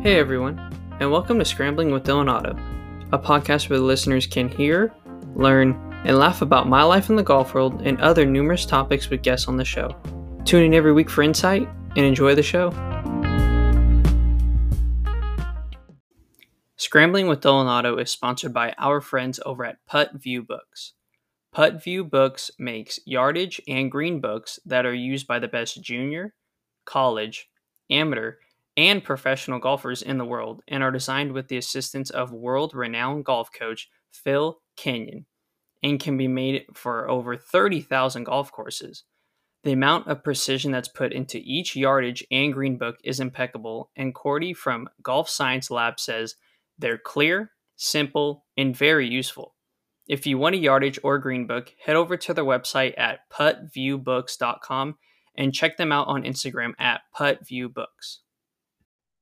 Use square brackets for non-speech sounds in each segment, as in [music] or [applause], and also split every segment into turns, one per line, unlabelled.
Hey everyone, and welcome to Scrambling with Dylan Otto, a podcast where the listeners can hear, learn, and laugh about my life in the golf world and other numerous topics with guests on the show. Tune in every week for insight and enjoy the show. Scrambling with Dylan Otto is sponsored by our friends over at Putt View Books. Putt View Books makes yardage and green books that are used by the best junior, college, amateur, and professional golfers in the world and are designed with the assistance of world renowned golf coach Phil Kenyon and can be made for over 30,000 golf courses. The amount of precision that's put into each yardage and green book is impeccable, and Cordie from Golf Science Lab says they're clear, simple, and very useful. If you want a yardage or green book, head over to their website at puttviewbooks.com and check them out on Instagram at puttviewbooks.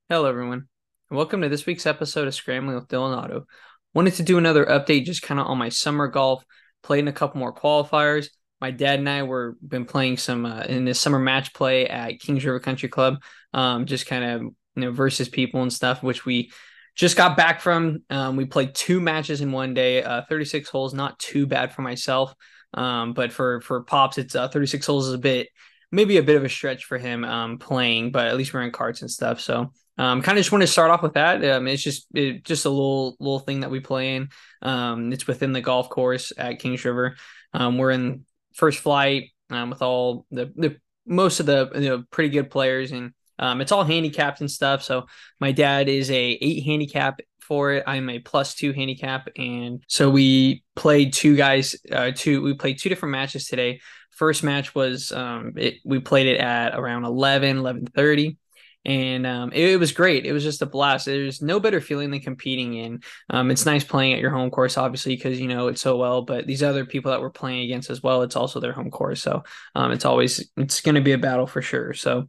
Hello, everyone. Welcome to this week's episode of Scrambling with Dylan Otto. Wanted to do another update just kind of on my summer golf, played in a couple more qualifiers. My dad and I were been playing some uh, in this summer match play at Kings River Country Club, um, just kind of you know versus people and stuff, which we just got back from. Um, we played two matches in one day, uh, 36 holes, not too bad for myself, um, but for for pops, it's uh, 36 holes is a bit maybe a bit of a stretch for him um, playing, but at least we're in carts and stuff, so um, kind of just want to start off with that. Um, it's just it, just a little little thing that we play in. Um, it's within the golf course at Kings River. Um, we're in first flight um, with all the the most of the you know, pretty good players, and um, it's all handicapped and stuff. So my dad is a eight handicap for it. I'm a plus two handicap, and so we played two guys. Uh, two we played two different matches today. First match was um, it, we played it at around 11, 11.30 and um, it, it, was great. It was just a blast. There's no better feeling than competing in. Um, it's nice playing at your home course, obviously, because you know it so well. But these other people that we're playing against as well, it's also their home course, so um, it's always it's going to be a battle for sure. So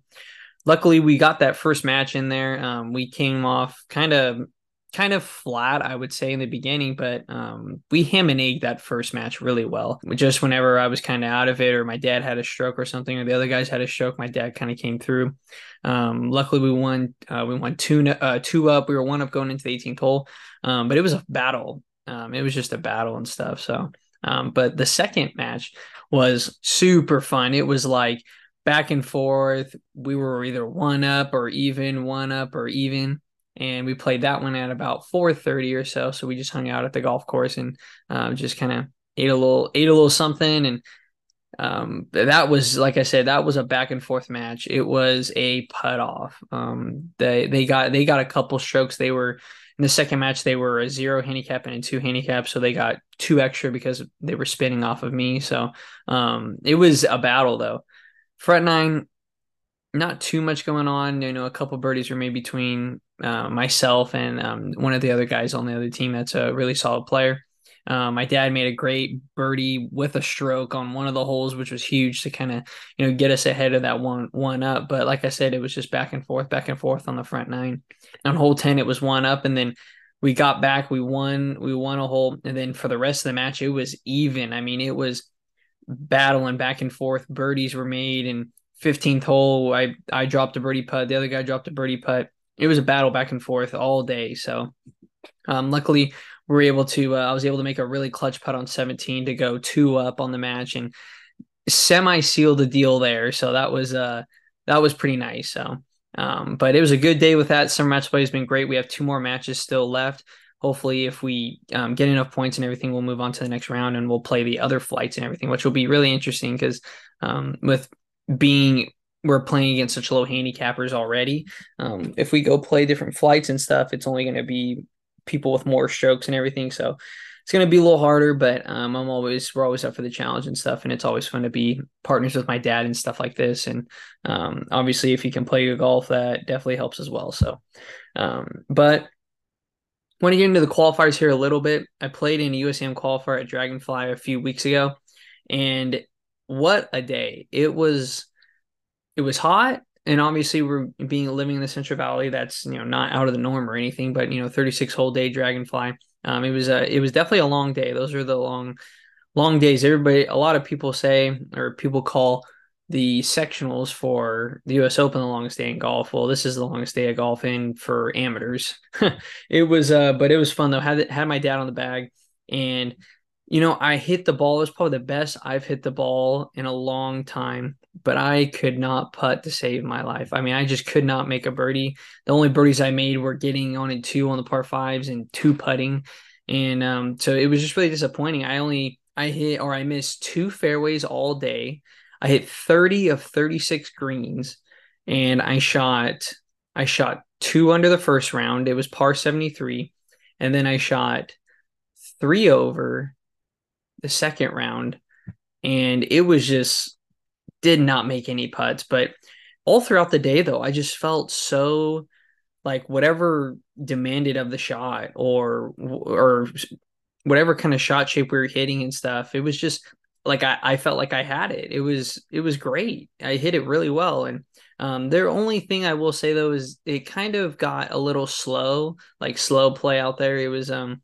luckily, we got that first match in there. Um, we came off kind of kind of flat, I would say, in the beginning, but um, we ham and egg that first match really well. Just whenever I was kind of out of it, or my dad had a stroke or something, or the other guys had a stroke, my dad kind of came through. Um, luckily, we won. Uh, we won two uh, two up. We were one up going into the 18th hole, um, but it was a battle. Um, it was just a battle and stuff. So, um, but the second match was super fun. It was like back and forth. We were either one up or even, one up or even and we played that one at about 4:30 or so. So we just hung out at the golf course and um, just kind of ate a little ate a little something and um, that was like I said that was a back and forth match. It was a putt off. Um, they they got they got a couple strokes. They were in the second match they were a zero handicap and a two handicap, so they got two extra because they were spinning off of me. So um, it was a battle though. Front nine not too much going on. You know, a couple birdies were made between uh, myself and um, one of the other guys on the other team that's a really solid player. Um, my dad made a great birdie with a stroke on one of the holes, which was huge to kind of you know get us ahead of that one one up. But like I said, it was just back and forth, back and forth on the front nine. On hole ten, it was one up, and then we got back, we won, we won a hole, and then for the rest of the match, it was even. I mean, it was battling back and forth. Birdies were made, and 15th hole, I I dropped a birdie putt. The other guy dropped a birdie putt. It was a battle back and forth all day. So, um, luckily, we were able to. Uh, I was able to make a really clutch putt on 17 to go two up on the match and semi seal the deal there. So that was uh that was pretty nice. So, um, but it was a good day with that. Summer match play has been great. We have two more matches still left. Hopefully, if we um, get enough points and everything, we'll move on to the next round and we'll play the other flights and everything, which will be really interesting because um, with being we're playing against such low handicappers already. Um, if we go play different flights and stuff, it's only going to be people with more strokes and everything. So it's going to be a little harder, but um, I'm always we're always up for the challenge and stuff, and it's always fun to be partners with my dad and stuff like this. And um, obviously, if you can play good golf, that definitely helps as well. So, um, but want to get into the qualifiers here a little bit. I played in a USAM qualifier at Dragonfly a few weeks ago, and what a day. It was it was hot and obviously we're being living in the Central Valley that's you know not out of the norm or anything, but you know 36 hole day dragonfly. Um, it was a it was definitely a long day. Those are the long long days. Everybody, a lot of people say or people call the sectionals for the U.S. Open, the longest day in golf. Well, this is the longest day of golfing for amateurs. [laughs] it was, uh, but it was fun though. Had had my dad on the bag, and you know, I hit the ball. It was probably the best I've hit the ball in a long time, but I could not putt to save my life. I mean, I just could not make a birdie. The only birdies I made were getting on in two on the par fives and two putting. And um, so it was just really disappointing. I only I hit or I missed two fairways all day. I hit 30 of 36 greens and I shot I shot two under the first round. It was par 73. And then I shot three over the second round. And it was just did not make any putts. But all throughout the day though, I just felt so like whatever demanded of the shot or or whatever kind of shot shape we were hitting and stuff, it was just like I, I felt like I had it. It was it was great. I hit it really well. And um their only thing I will say though is it kind of got a little slow, like slow play out there. It was um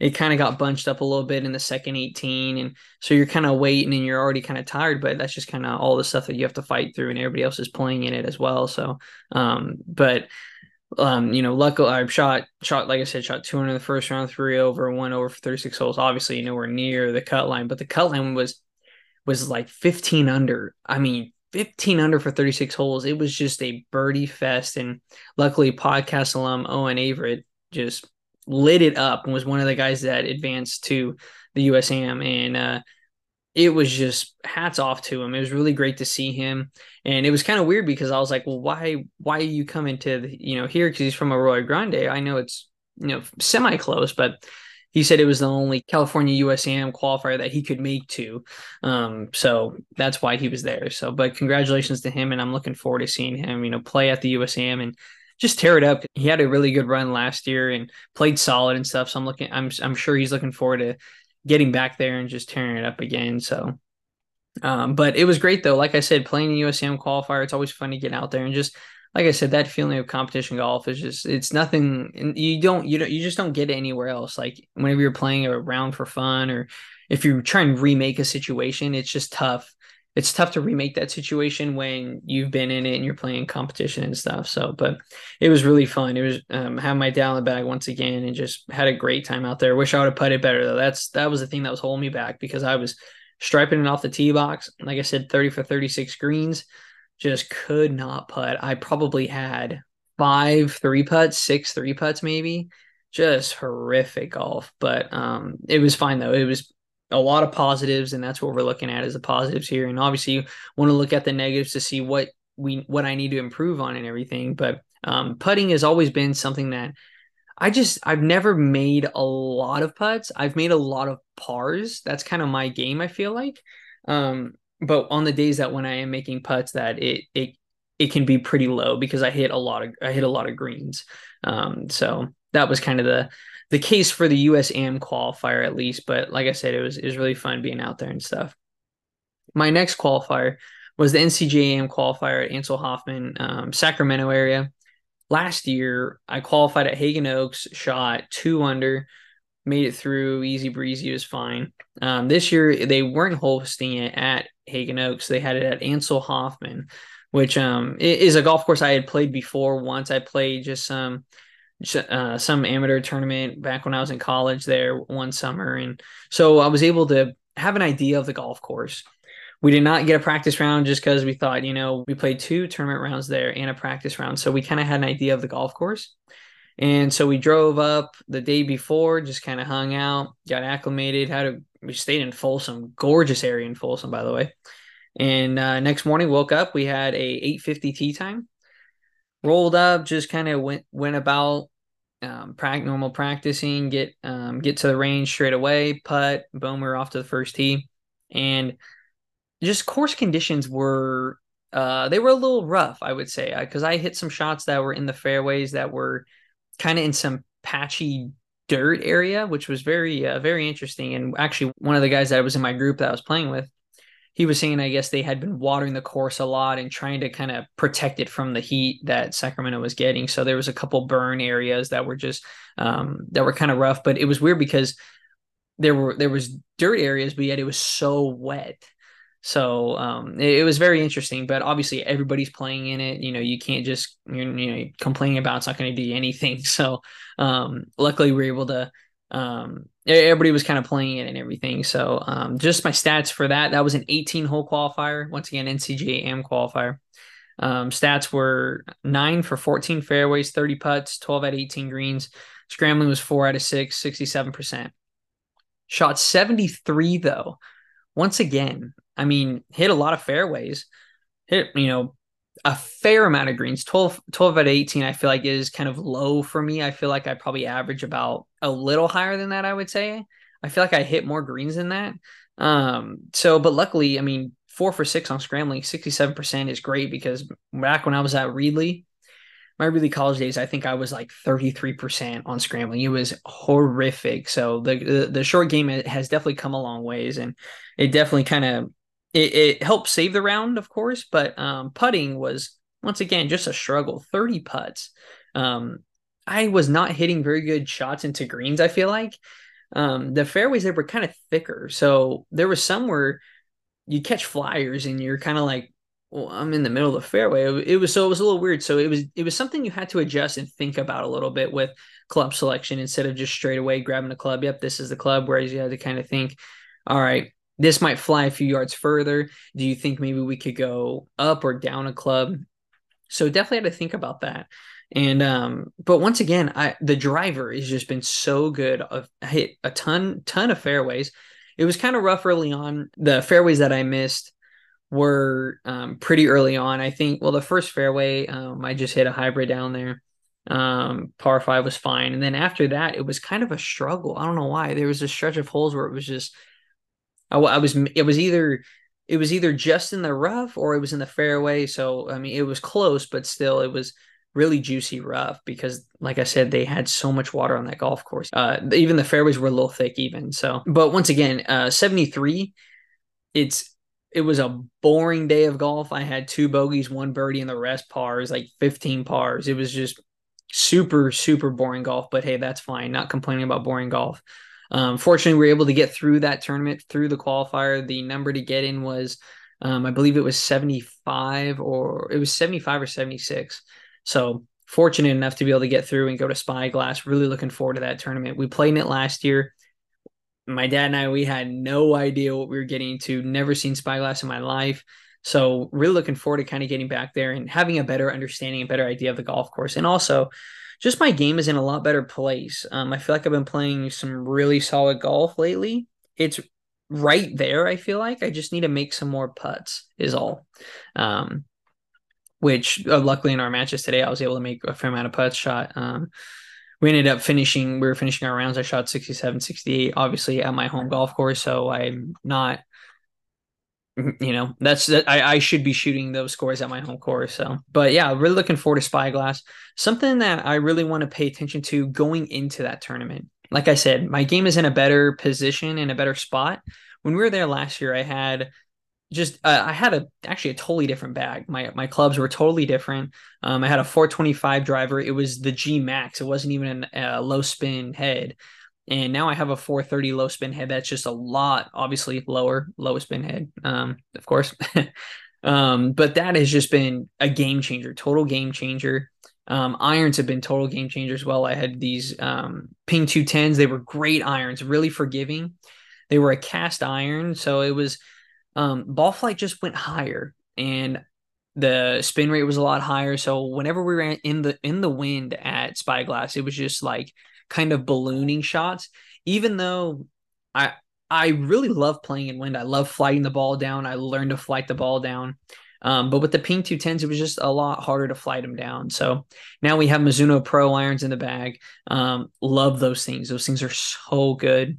it kind of got bunched up a little bit in the second 18 and so you're kind of waiting and you're already kind of tired but that's just kind of all the stuff that you have to fight through and everybody else is playing in it as well so um but um, you know, luckily I shot shot like I said, shot 200 in the first round, three over, one over for 36 holes. Obviously, nowhere near the cut line, but the cut line was was like 15 under. I mean, 15 under for 36 holes. It was just a birdie fest, and luckily, podcast alum Owen Avrit just lit it up and was one of the guys that advanced to the USAM and uh, it was just hats off to him. It was really great to see him, and it was kind of weird because I was like, "Well, why, why are you coming to the, you know here?" Because he's from Arroyo Grande. I know it's you know semi close, but he said it was the only California USAM qualifier that he could make to, um, so that's why he was there. So, but congratulations to him, and I'm looking forward to seeing him, you know, play at the USAM and just tear it up. He had a really good run last year and played solid and stuff. So I'm looking, I'm, I'm sure he's looking forward to getting back there and just tearing it up again. So, um, but it was great though. Like I said, playing the USAM qualifier, it's always fun to get out there and just like I said, that feeling of competition golf is just it's nothing. You don't you don't you just don't get it anywhere else. Like whenever you're playing a round for fun or if you're trying to remake a situation, it's just tough. It's tough to remake that situation when you've been in it and you're playing competition and stuff. So, but it was really fun. It was um, having my down bag once again and just had a great time out there. Wish I would have put it better though. That's that was the thing that was holding me back because I was striping it off the tee box. Like I said, 30 for 36 greens. Just could not putt. I probably had five three putts, six three putts, maybe. Just horrific golf. But um it was fine though. It was a lot of positives, and that's what we're looking at is the positives here. And obviously, you want to look at the negatives to see what we what I need to improve on and everything. But um, putting has always been something that I just I've never made a lot of putts. I've made a lot of pars. That's kind of my game. I feel like. Um, but on the days that when I am making putts, that it it it can be pretty low because I hit a lot of I hit a lot of greens. Um, so that was kind of the the case for the USAM qualifier at least. But like I said, it was it was really fun being out there and stuff. My next qualifier was the NCGA AM qualifier at Ancil Hoffman, um, Sacramento area. Last year, I qualified at Haggin Oaks, shot two under, made it through easy breezy, was fine. Um, this year, they weren't hosting it at Haggin Oaks; they had it at Ancil Hoffman, which um, is a golf course I had played before. Once I played just some uh, some amateur tournament back when I was in college there one summer, and so I was able to have an idea of the golf course. We did not get a practice round just because we thought, you know, we played two tournament rounds there and a practice round, so we kind of had an idea of the golf course. And so we drove up the day before, just kind of hung out, got acclimated. Had a we stayed in Folsom, gorgeous area in Folsom, by the way. And uh, next morning, woke up. We had a 8:50 tee time. Rolled up, just kind of went went about um, normal practicing, get um, get to the range straight away, putt, boom, we're off to the first tee, and just course conditions were uh, they were a little rough, I would say, because I hit some shots that were in the fairways that were kind of in some patchy dirt area, which was very uh, very interesting. And actually, one of the guys that was in my group that I was playing with, he was saying, I guess they had been watering the course a lot and trying to kind of protect it from the heat that Sacramento was getting. So there was a couple burn areas that were just um, that were kind of rough. But it was weird because there were there was dirt areas, but yet it was so wet. So um, it, it, was very interesting, but obviously everybody's playing in it. You know, you can't just you know complaining about it's not going to do anything. [laughs] So um, luckily we are able to. Um, everybody was kind of playing it and everything. So um, just my stats for that. That was an 18 hole qualifier. Once again, NCGA AM qualifier. Um, stats were nine for 14 fairways, 30 putts, 12 out of 18 greens. Scrambling was four out of six, 67%. Shot 73 though. Once again, I mean, hit a lot of fairways, hit, you know, a fair amount of greens. 12, 12 out of 18, I feel like is kind of low for me. I feel like I probably average about a little higher than that, I would say. I feel like I hit more greens than that. Um, so, but luckily, I mean, four for six on scrambling, 67% is great because back when I was at Reedley, my Reedley college days, I think I was like 33% on scrambling. It was horrific. So the, the, the short game has definitely come a long ways and it definitely kind of it, it helped save the round, of course, but um, putting was once again just a struggle. 30 putts. Um, I was not hitting very good shots into greens, I feel like. Um, the fairways they were kind of thicker. So there was some where you catch flyers and you're kind of like, well, I'm in the middle of the fairway. It was so it was a little weird. So it was it was something you had to adjust and think about a little bit with club selection instead of just straight away grabbing a club. Yep, this is the club. Whereas you had to kind of think, all right, this might fly a few yards further. Do you think maybe we could go up or down a club? So definitely had to think about that. And um, but once again, I the driver has just been so good. I've hit a ton ton of fairways. It was kind of rough early on. The fairways that I missed were um, pretty early on. I think well, the first fairway, um, I just hit a hybrid down there. Um, par five was fine, and then after that, it was kind of a struggle. I don't know why. There was a stretch of holes where it was just I, I was it was either it was either just in the rough or it was in the fairway. So I mean, it was close, but still, it was really juicy rough because, like I said, they had so much water on that golf course. Uh, even the fairways were a little thick, even so. But once again, uh, seventy three. It's it was a boring day of golf. I had two bogeys, one birdie, and the rest pars, like fifteen pars. It was just super super boring golf. But hey, that's fine. Not complaining about boring golf. Um, fortunately, we were able to get through that tournament through the qualifier. The number to get in was, um, I believe it was 75 or it was 75 or 76. So fortunate enough to be able to get through and go to Spyglass. Really looking forward to that tournament. We played in it last year. My dad and I, we had no idea what we were getting into. Never seen Spyglass in my life. So really looking forward to kind of getting back there and having a better understanding, a better idea of the golf course, and also just my game is in a lot better place. Um, I feel like I've been playing some really solid golf lately. It's right there. I feel like I just need to make some more putts. Is all. Um, which uh, luckily in our matches today, I was able to make a fair amount of putts. Shot. Um, we ended up finishing. We were finishing our rounds. I shot 67, 68, obviously at my home golf course. So I'm not you know that's that I, I should be shooting those scores at my home course so. But yeah really looking forward to spyglass. Something that i really want to pay attention to going into that tournament. Like i said my game is in a better position in a better spot. When we were there last year i had just uh, i had a actually a totally different bag. My my clubs were totally different. Um, i had a 425 driver. It was the g max. It wasn't even a low spin head and now I have a 430 low spin head that's just a lot, obviously lower, low spin head, um, of course. [laughs] um, but that has just been a game changer, total game changer. Um, irons have been total game changers. Well, I had these um, Ping 210s. They were great irons, really forgiving. They were a cast iron, so it was um, ball flight just went higher, and the spin rate was a lot higher. So whenever we ran in the in the wind at Spyglass, it was just like kind of ballooning shots, even though I I really love playing in wind. I love flighting the ball down. I learned to flight the ball down. Um, but with the Ping 210s, it was just a lot harder to flight them down. So now we have Mizuno Pro irons in the bag. Um, love those things. Those things are so good.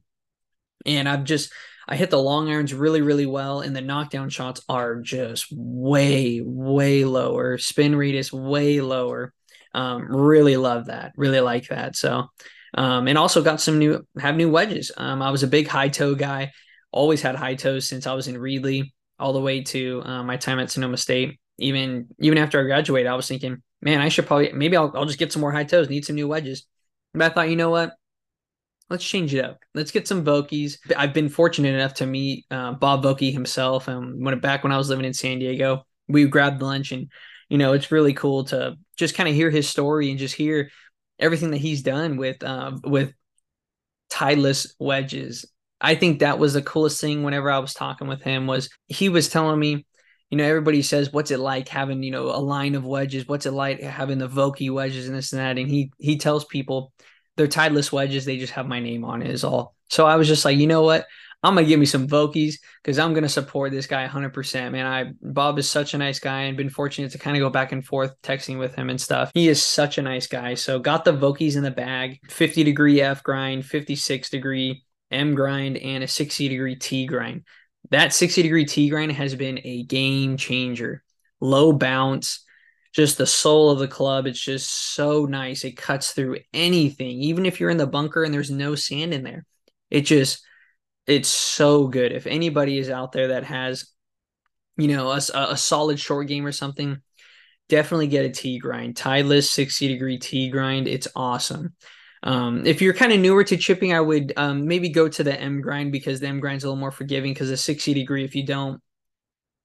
And I've just, I hit the long irons really, really well. And the knockdown shots are just way, way lower. Spin rate is way lower. Um, really love that. Really like that. So um, and also got some new have new wedges. Um, I was a big high toe guy, always had high toes since I was in Reedley, all the way to uh, my time at Sonoma State. Even even after I graduated, I was thinking, man, I should probably maybe I'll, I'll just get some more high toes. Need some new wedges. But I thought, you know what?
let's change it up. Let's get some Vokies. I've been fortunate enough to meet uh, Bob Vokey himself. And when back when I was living in San Diego, we grabbed lunch, and you know, it's really cool to just kind of hear his story and just hear everything that he's done with uh, with Titleist wedges. I think that was the coolest thing whenever I was talking with him was he was telling me, you know, everybody says, what's it like having, you know, a line of wedges? What's it like having the Vokey wedges and this and that? And he he tells people they're Titleist wedges, they just have my name on it is all. So I was just like, you know what? I'm gonna give me some Vokies because I'm gonna support this guy 100. percent Man, I Bob is such a nice guy and been fortunate to kind of go back and forth texting with him and stuff. He is such a nice guy. So got the Vokies in the bag, 50 degree F grind, 56 degree M grind, and a 60 degree T grind. That 60 degree T grind has been a game changer. Low bounce, just the soul of the club. It's just so nice. It cuts through anything, even if you're in the bunker and there's no sand in there. It just it's so good. If anybody is out there that has, you know, a, a solid short game or something, definitely get a T grind. Titleist 60 degree T grind. It's awesome. Um, if you're kind of newer to chipping, I would um, maybe go to the M grind because the M grind's a little more forgiving because the 60 degree, if you don't,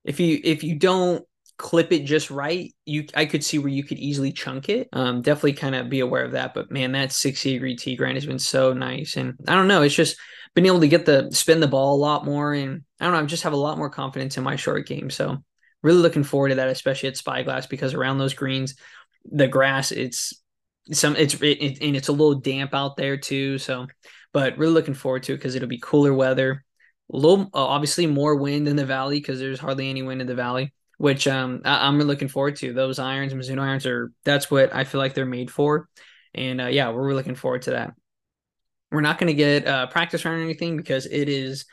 if you if you don't clip it just right, you I could see where you could easily chunk it. Um, definitely kind of be aware of that. But man, that 60 degree T grind has been so nice. And I don't know, it's just been able to get the spin the ball a lot more. And I don't know, I just have a lot more confidence in my short game. So really looking forward to that, especially at Spyglass, because around those greens, the grass, it's some it's it, it, and it's a little damp out there too. So, but really looking forward to it because it'll be cooler weather. A little, uh, obviously, more wind in the valley because there's hardly any wind in the valley which um, I- am looking forward to. Those irons, Mizuno irons, are that's what I feel like they're made for, and uh, yeah, we're looking forward to that. We're not going to get uh, practice round or anything because it is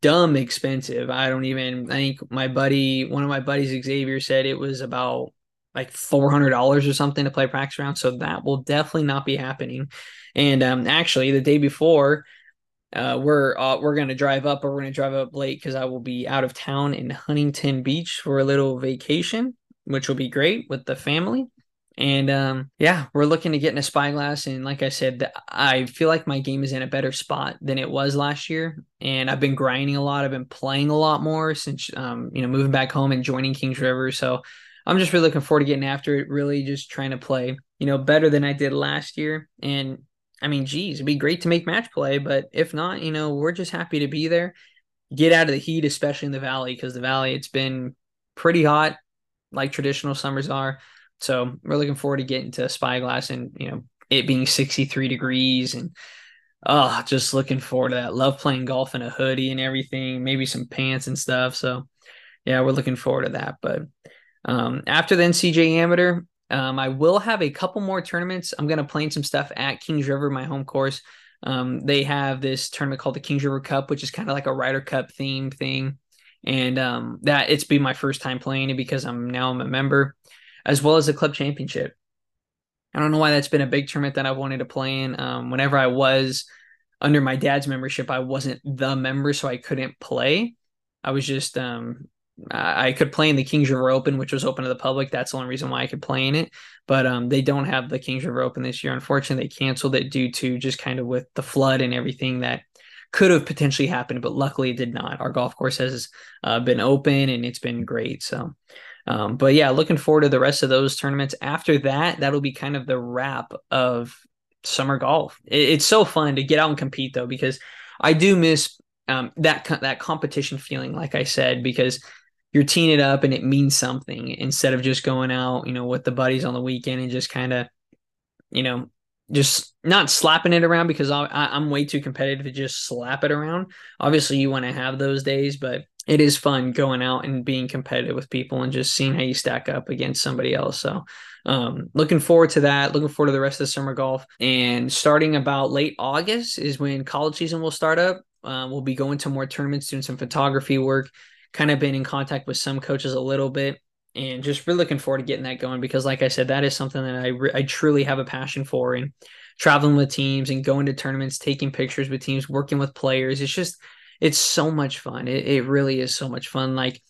dumb expensive. I don't even. I think my buddy, one of my buddies, Xavier, said it was about like four hundred dollars or something to play practice round. So that will definitely not be happening. And um, actually, the day before, uh, we're uh, we're gonna drive up, or we're gonna drive up late because I will be out of town in Huntington Beach for a little vacation, which will be great with the family. And um, yeah, we're looking to get in a spyglass. And like I said, I feel like my game is in a better spot than it was last year. And I've been grinding a lot. I've been playing a lot more since um, you know moving back home and joining Kings River. So I'm just really looking forward to getting after it. Really, just trying to play you know better than I did last year. And I mean, geez, it'd be great to make match play, but if not, you know, we're just happy to be there. Get out of the heat, especially in the valley, because the valley it's been pretty hot, like traditional summers are. So we're looking forward to getting to Spyglass and you know it being 63 degrees and oh, just looking forward to that. Love playing golf in a hoodie and everything, maybe some pants and stuff. So yeah, we're looking forward to that. But um, after the NCGA Amateur, um, I will have a couple more tournaments. I'm going to play some stuff at Kings River, my home course. Um, they have this tournament called the Kings River Cup, which is kind of like a Ryder Cup theme thing. And um, that it's been my first time playing it because I'm now I'm a member, as well as the club championship. I don't know why that's been a big tournament that I've wanted to play in. Um, whenever I was under my dad's membership, I wasn't the member, so I couldn't play. I was just um, I could play in the Kings River Open, which was open to the public. That's the only reason why I could play in it. But um, they don't have the Kings River Open this year. Unfortunately, they canceled it due to just kind of with the flood and everything that could have potentially happened, but luckily it did not. Our golf course has uh, been open and it's been great. So, um, but yeah, looking forward to the rest of those tournaments. After that, that'll be kind of the wrap of summer golf. It, it's so fun to get out and compete though, because I do miss um, that that competition feeling, like I said, because you're teeing it up and it means something instead of just going out, you know, with the buddies on the weekend and just kind of, you know, just not slapping it around because I, I'm way too competitive to just slap it around. Obviously, you want to have those days, but it is fun going out and being competitive with people and just seeing how you stack up against somebody else. So, um, looking forward to that. Looking forward to the rest of the summer golf. And starting about late August is when college season will start up. Uh, we'll be going to more tournaments, doing some photography work, kind of been in contact with some coaches a little bit and just really looking forward to getting that going because like i said that is something that i, re- I truly have a passion for and traveling with teams and going to tournaments taking pictures with teams working with players it's just it's so much fun it, it really is so much fun like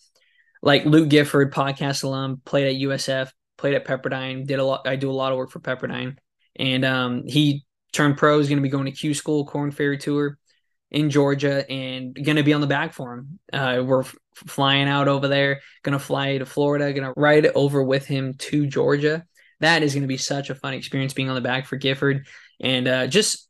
like luke gifford podcast alum played at usf played at pepperdine did a lot i do a lot of work for pepperdine and um, he turned pro. He's going to be going to Q School Korn Ferry Tour in Georgia and going to be on the back for him. Uh, we're f- flying out over there, going to fly to Florida, going to ride over with him to Georgia. That is going to be such a fun experience being on the back for Gifford and uh, just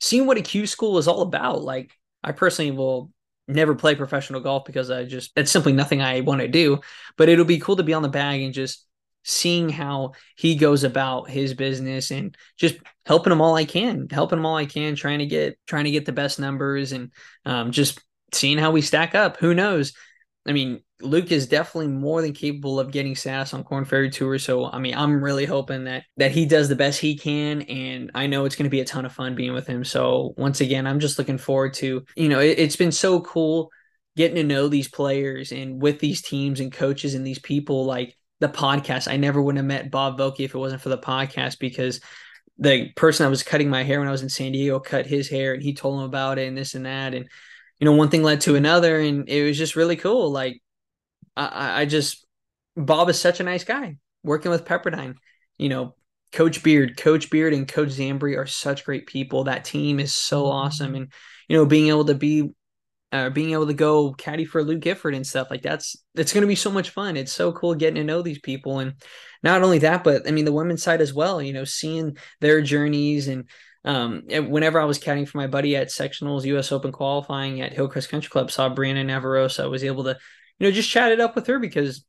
seeing what a Q school is all about. Like, I personally will never play professional golf because I just, that's simply nothing I want to do, but it'll be cool to be on the bag and just seeing how he goes about his business and just helping him all I can, helping him all I can, trying to get trying to get the best numbers and um, just seeing how we stack up. Who knows? I mean, Luke is definitely more than capable of getting SAS on Korn Ferry Tour. So I mean, I'm really hoping that that he does the best he can, and I know it's going to be a ton of fun being with him. So once again, I'm just looking forward to you know it, it's been so cool getting to know these players and with these teams and coaches and these people like the podcast. I never would have met Bob Vokey if it wasn't for the podcast because the person that was cutting my hair when I was in San Diego cut his hair and he told him about it and this and that. And, you know, one thing led to another and it was just really cool. Like, I, I just, Bob is such a nice guy working with Pepperdine. You know, Coach Beard, Coach Beard, and Coach Zambri are such great people. That team is so awesome. And, you know, being able to be uh, being able to go caddy for Luke Gifford and stuff like that's it's going to be so much fun. It's so cool getting to know these people, and not only that, but I mean the women's side as well. You know, seeing their journeys and um, whenever I was caddying for my buddy at sectionals, U.S. Open qualifying at Hillcrest Country Club, saw Brianna Navarrosa. I was able to, you know, just chat it up with her because,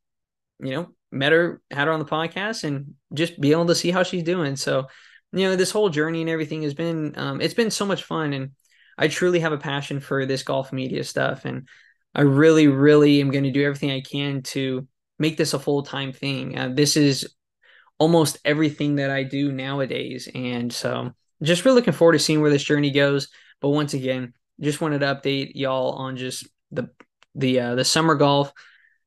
you know, met her, had her on the podcast, and just be able to see how she's doing. So, you know, this whole journey and everything has been, um, it's been so much fun, and I truly have a passion for this golf media stuff. And I really, really am going to do everything I can to make this a full time thing. Uh, this is almost everything that I do nowadays. And so just really looking forward to seeing where this journey goes. But once again, just wanted to update y'all on just the the uh, the summer golf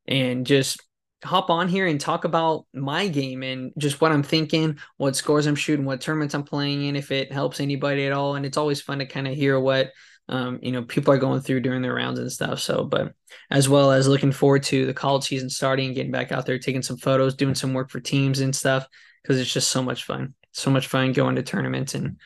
and just hop on here and talk about my game and just what I'm thinking, what scores I'm shooting, what tournaments I'm playing in, if it helps anybody at all. And it's always fun to kind of hear what um, you know people are going through during their rounds and stuff. So, but as well as looking forward to the college season starting getting back out there, taking some photos, doing some work for teams and stuff because it's just so much fun. So much fun going to tournaments and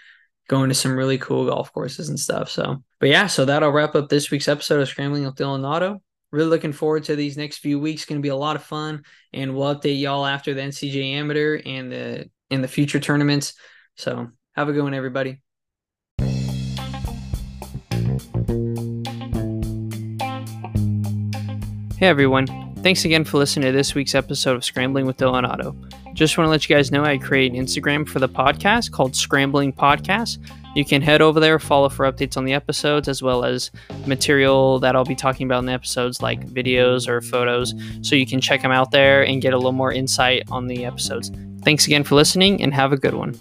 going to some really cool golf courses and stuff. So, but yeah, so that'll wrap up this week's episode of Scrambling with Dylan Otto really looking forward to these next few weeks. Going to be a lot of fun, and we'll update y'all after the NCGA Amateur and the in the future tournaments. So have a good one, everybody.
Hey everyone, thanks again for listening to this week's episode of Scrambling with Dylan Otto. Just want to let you guys know I create an Instagram for the podcast called Scrambling Podcast. You can head over there, follow for updates on the episodes, as well as material that I'll be talking about in the episodes, like videos or photos. So you can check them out there and get a little more insight on the episodes. Thanks again for listening and have a good one.